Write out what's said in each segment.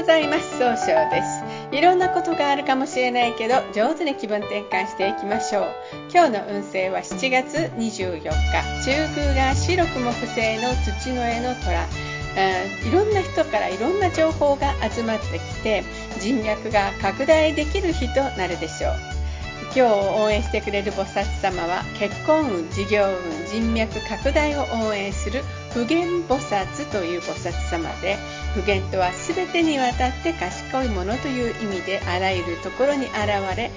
ございます。総称です。いろんなことがあるかもしれないけど上手に気分転換していきましょう。今日の運勢は7月24日。中宮が白く木製の土の絵の虎。いろんな人からいろんな情報が集まってきて人脈が拡大できる日となるでしょう。今日応援してくれる菩薩様は結婚運事業運人脈拡大を応援する普賢菩薩という菩薩様で普賢とは全てにわたって賢いものという意味であらゆるところに現れ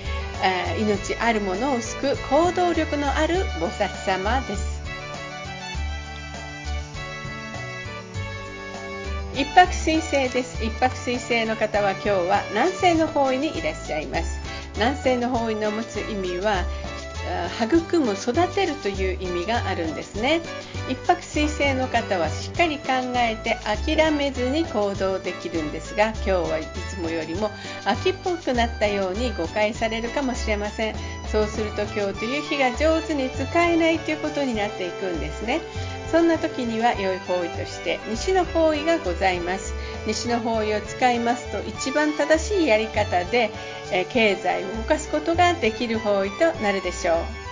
命あるものを救う行動力のある菩薩様です。一泊水星です。一泊水星の方は今日は南西の方位にいらっしゃいます。南西の方位の持つ意味は育む育てるという意味があるんですね。一泊水星の方はしっかり考えて諦めずに行動できるんですが今日はいつもよりも秋っぽくなったように誤解されるかもしれません。そうすると今日という日が上手に使えないということになっていくんですね。そんな時には良い方位として西の方位がございます。西の方位を使いますと一番正しいやり方で、え経済を動かすことができる方位となるでしょう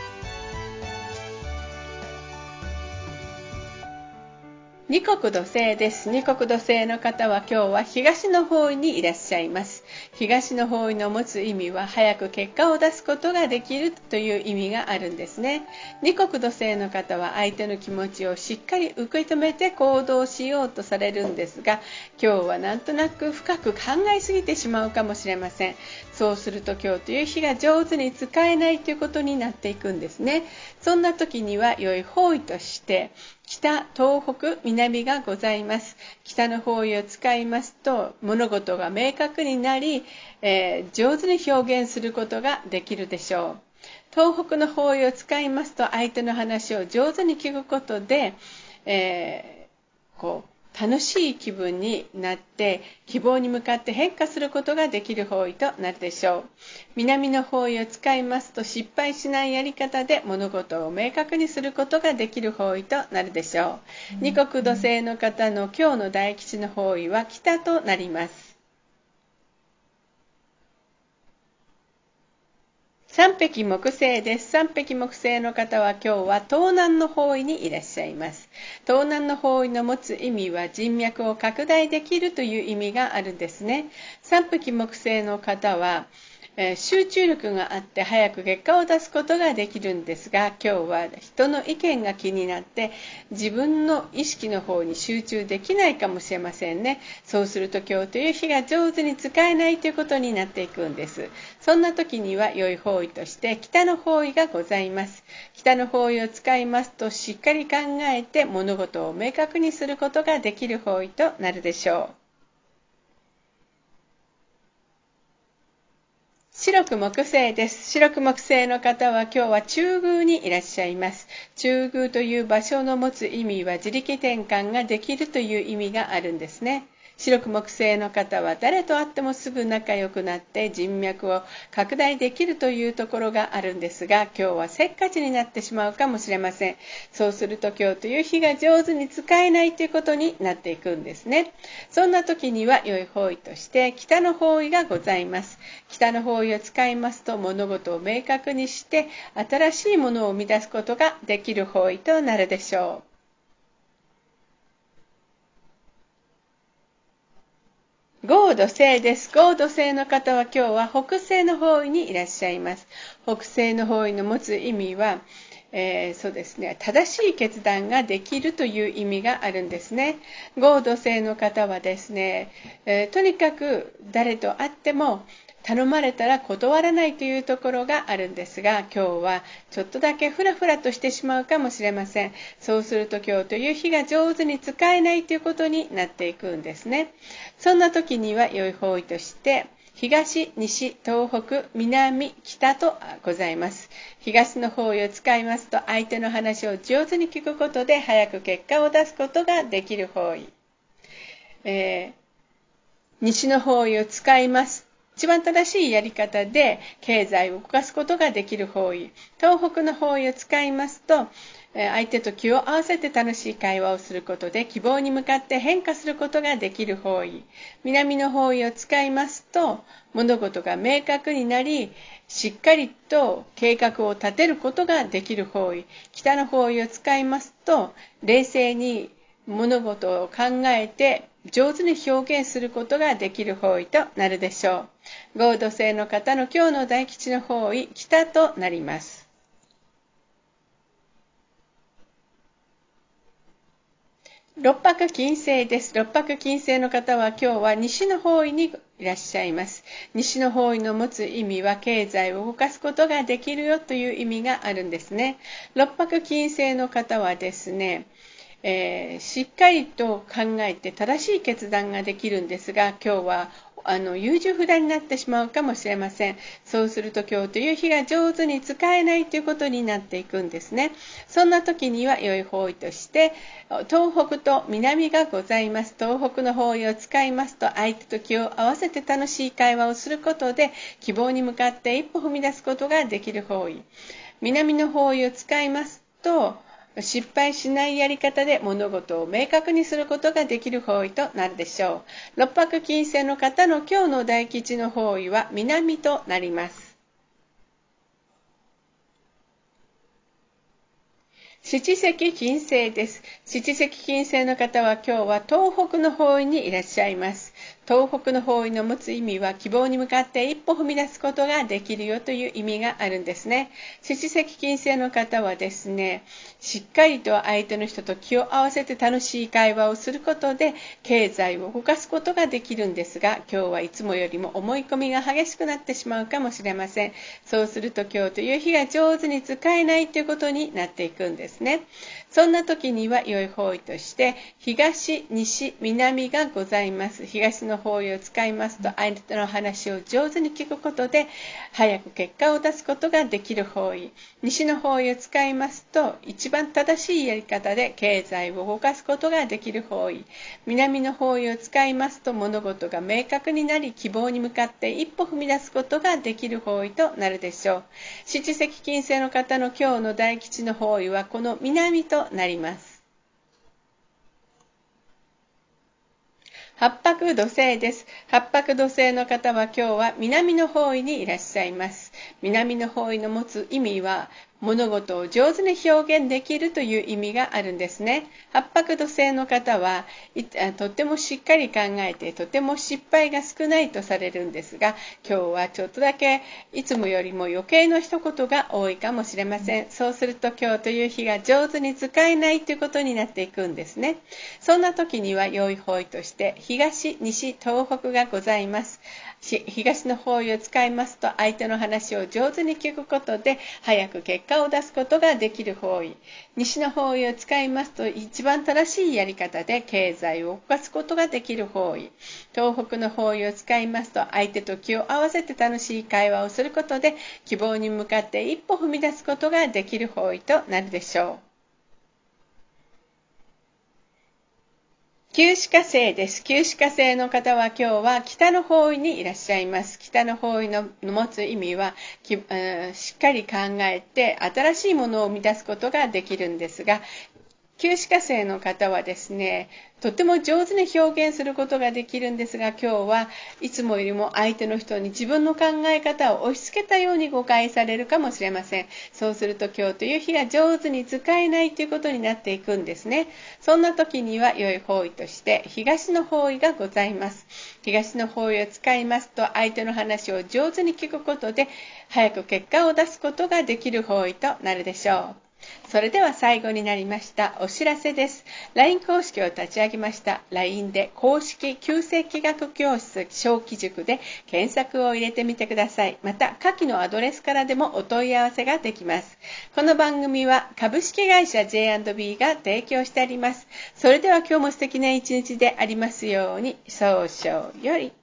二国土星です。二国土星の方は今日は東の方位にいらっしゃいます。東の方位の持つ意味は早く結果を出すことができるという意味があるんですね。二国土星の方は相手の気持ちをしっかり受け止めて行動しようとされるんですが、今日はなんとなく深く考えすぎてしまうかもしれません。そうすると今日という日が上手に使えないということになっていくんですね。そんな時には良い方位として北、東北、南がございます。北の方位を使いますと物事が明確になり、えー、上手に表現することができるでしょう。東北の方位を使いますと相手の話を上手に聞くことで、えー、こう楽しい気分になって希望に向かって変化することができる方位となるでしょう。南の方位を使いますと失敗しないやり方で物事を明確にすることができる方位となるでしょう。二国土星の方の今日の大吉の方位は北となります。三匹木星です。三匹木星の方は今日は東南の方位にいらっしゃいます。東南の方位の持つ意味は人脈を拡大できるという意味があるんですね。三匹木星の方はえ集中力があって早く結果を出すことができるんですが今日は人の意見が気になって自分の意識の方に集中できないかもしれませんね。そうすると今日という日が上手に使えないということになっていくんです。そんな時には良い方位として北の方位がございます。北の方位を使いますとしっかり考えて物事を明確にすることができる方位となるでしょう。白く木星です。白く木星の方は今日は中宮にいらっしゃいます。中宮という場所の持つ意味は自力転換ができるという意味があるんですね。白く木星の方は誰と会ってもすぐ仲良くなって人脈を拡大できるというところがあるんですが今日はせっかちになってしまうかもしれません。そうすると今日という日が上手に使えないということになっていくんですね。そんな時には良い方位として北の方位がございます。北の方位を使いますと物事を明確にして新しいものを生み出すことができる方位となるでしょう。ゴード星です。合土星の方は今日は北西の方位にいらっしゃいます。北西の方位の持つ意味は、えー、そうですね、正しい決断ができるという意味があるんですね。合土性の方はですね、えー、とにかく誰と会っても頼まれたら断らないというところがあるんですが今日はちょっとだけフラフラとしてしまうかもしれませんそうすると今日という日が上手に使えないということになっていくんですねそんな時には良い方位として東、西、東北、南、北とございます。東の方位を使いますと相手の話を上手に聞くことで早く結果を出すことができる方位。えー、西の方位を使います一番正しいやり方で経済を動かすことができる方位。東北の方位を使いますと、相手と気を合わせて楽しい会話をすることで希望に向かって変化することができる方位。南の方位を使いますと物事が明確になりしっかりと計画を立てることができる方位。北の方位を使いますと冷静に物事を考えて上手に表現することができる方位となるでしょう。合土星の方の今日の大吉の方位、北となります。六白金星です。六白金星の方は今日は西の方位にいらっしゃいます。西の方位の持つ意味は経済を動かすことができるよという意味があるんですね。六白金星の方はですね、えー、しっかりと考えて正しい決断ができるんですが今日はあの優柔不断になってしまうかもしれません。そうすると今日という日が上手に使えないということになっていくんですね。そんな時には良い方位として東北と南がございます。東北の方位を使いますと相手と気を合わせて楽しい会話をすることで希望に向かって一歩踏み出すことができる方位。南の方位を使いますと失敗しないやり方で物事を明確にすることができる方位となるでしょう。六白金星の方の今日の大吉の方位は南となります。七石金星です。七石金星の方は今日は東北の方位にいらっしゃいます。東北の方位の持つ意味は希望に向かって一歩踏み出すことができるよという意味があるんですね。七石金星の方はですね、しっかりと相手の人と気を合わせて楽しい会話をすることで経済を動かすことができるんですが、今日はいつもよりも思い込みが激しくなってしまうかもしれません。そうすると今日という日が上手に使えないということになっていくんですね。そんな時には良い方位として東、西、南がございます。東の方位を使いますと相手の話を上手に聞くことで早く結果を出すことができる方位。西の方位を使いますと一番正しいやり方で経済を動かすことができる方位。南の方位を使いますと物事が明確になり希望に向かって一歩踏み出すことができる方位となるでしょう。七石金星の方の今日の大吉の方位はこの南ととなります。八白土星です。八白土星の方は今日は南の方位にいらっしゃいます。南の方位の持つ意味は物事を上手に表現できるという意味があるんですね。八白土星の方はとってもしっかり考えてとても失敗が少ないとされるんですが今日はちょっとだけいつもよりも余計の一言が多いかもしれません。そうすると今日という日が上手に使えないということになっていくんですね。そんな時には良い方位として東、西、東北がございます。東の方位を使いますと相手の話を上手に聞くことで早く結果を出すことができる方位。西の方位を使いますと一番正しいやり方で経済を動かすことができる方位。東北の方位を使いますと相手と気を合わせて楽しい会話をすることで希望に向かって一歩踏み出すことができる方位となるでしょう。旧歯科生です。旧歯科生の方は今日は北の方位にいらっしゃいます。北の方位の持つ意味は、しっかり考えて新しいものを生み出すことができるんですが、旧歯科生の方はですね、とても上手に表現することができるんですが今日はいつもよりも相手の人に自分の考え方を押し付けたように誤解されるかもしれません。そうすると今日という日が上手に使えないということになっていくんですね。そんな時には良い方位として東の方位がございます。東の方位を使いますと相手の話を上手に聞くことで早く結果を出すことができる方位となるでしょう。それでは最後になりましたお知らせです。LINE 公式を立ち上げました。LINE で公式旧世紀学教室小規塾で検索を入れてみてください。また、下記のアドレスからでもお問い合わせができます。この番組は株式会社 J&B が提供してあります。それでは今日も素敵な一日でありますように、早々より。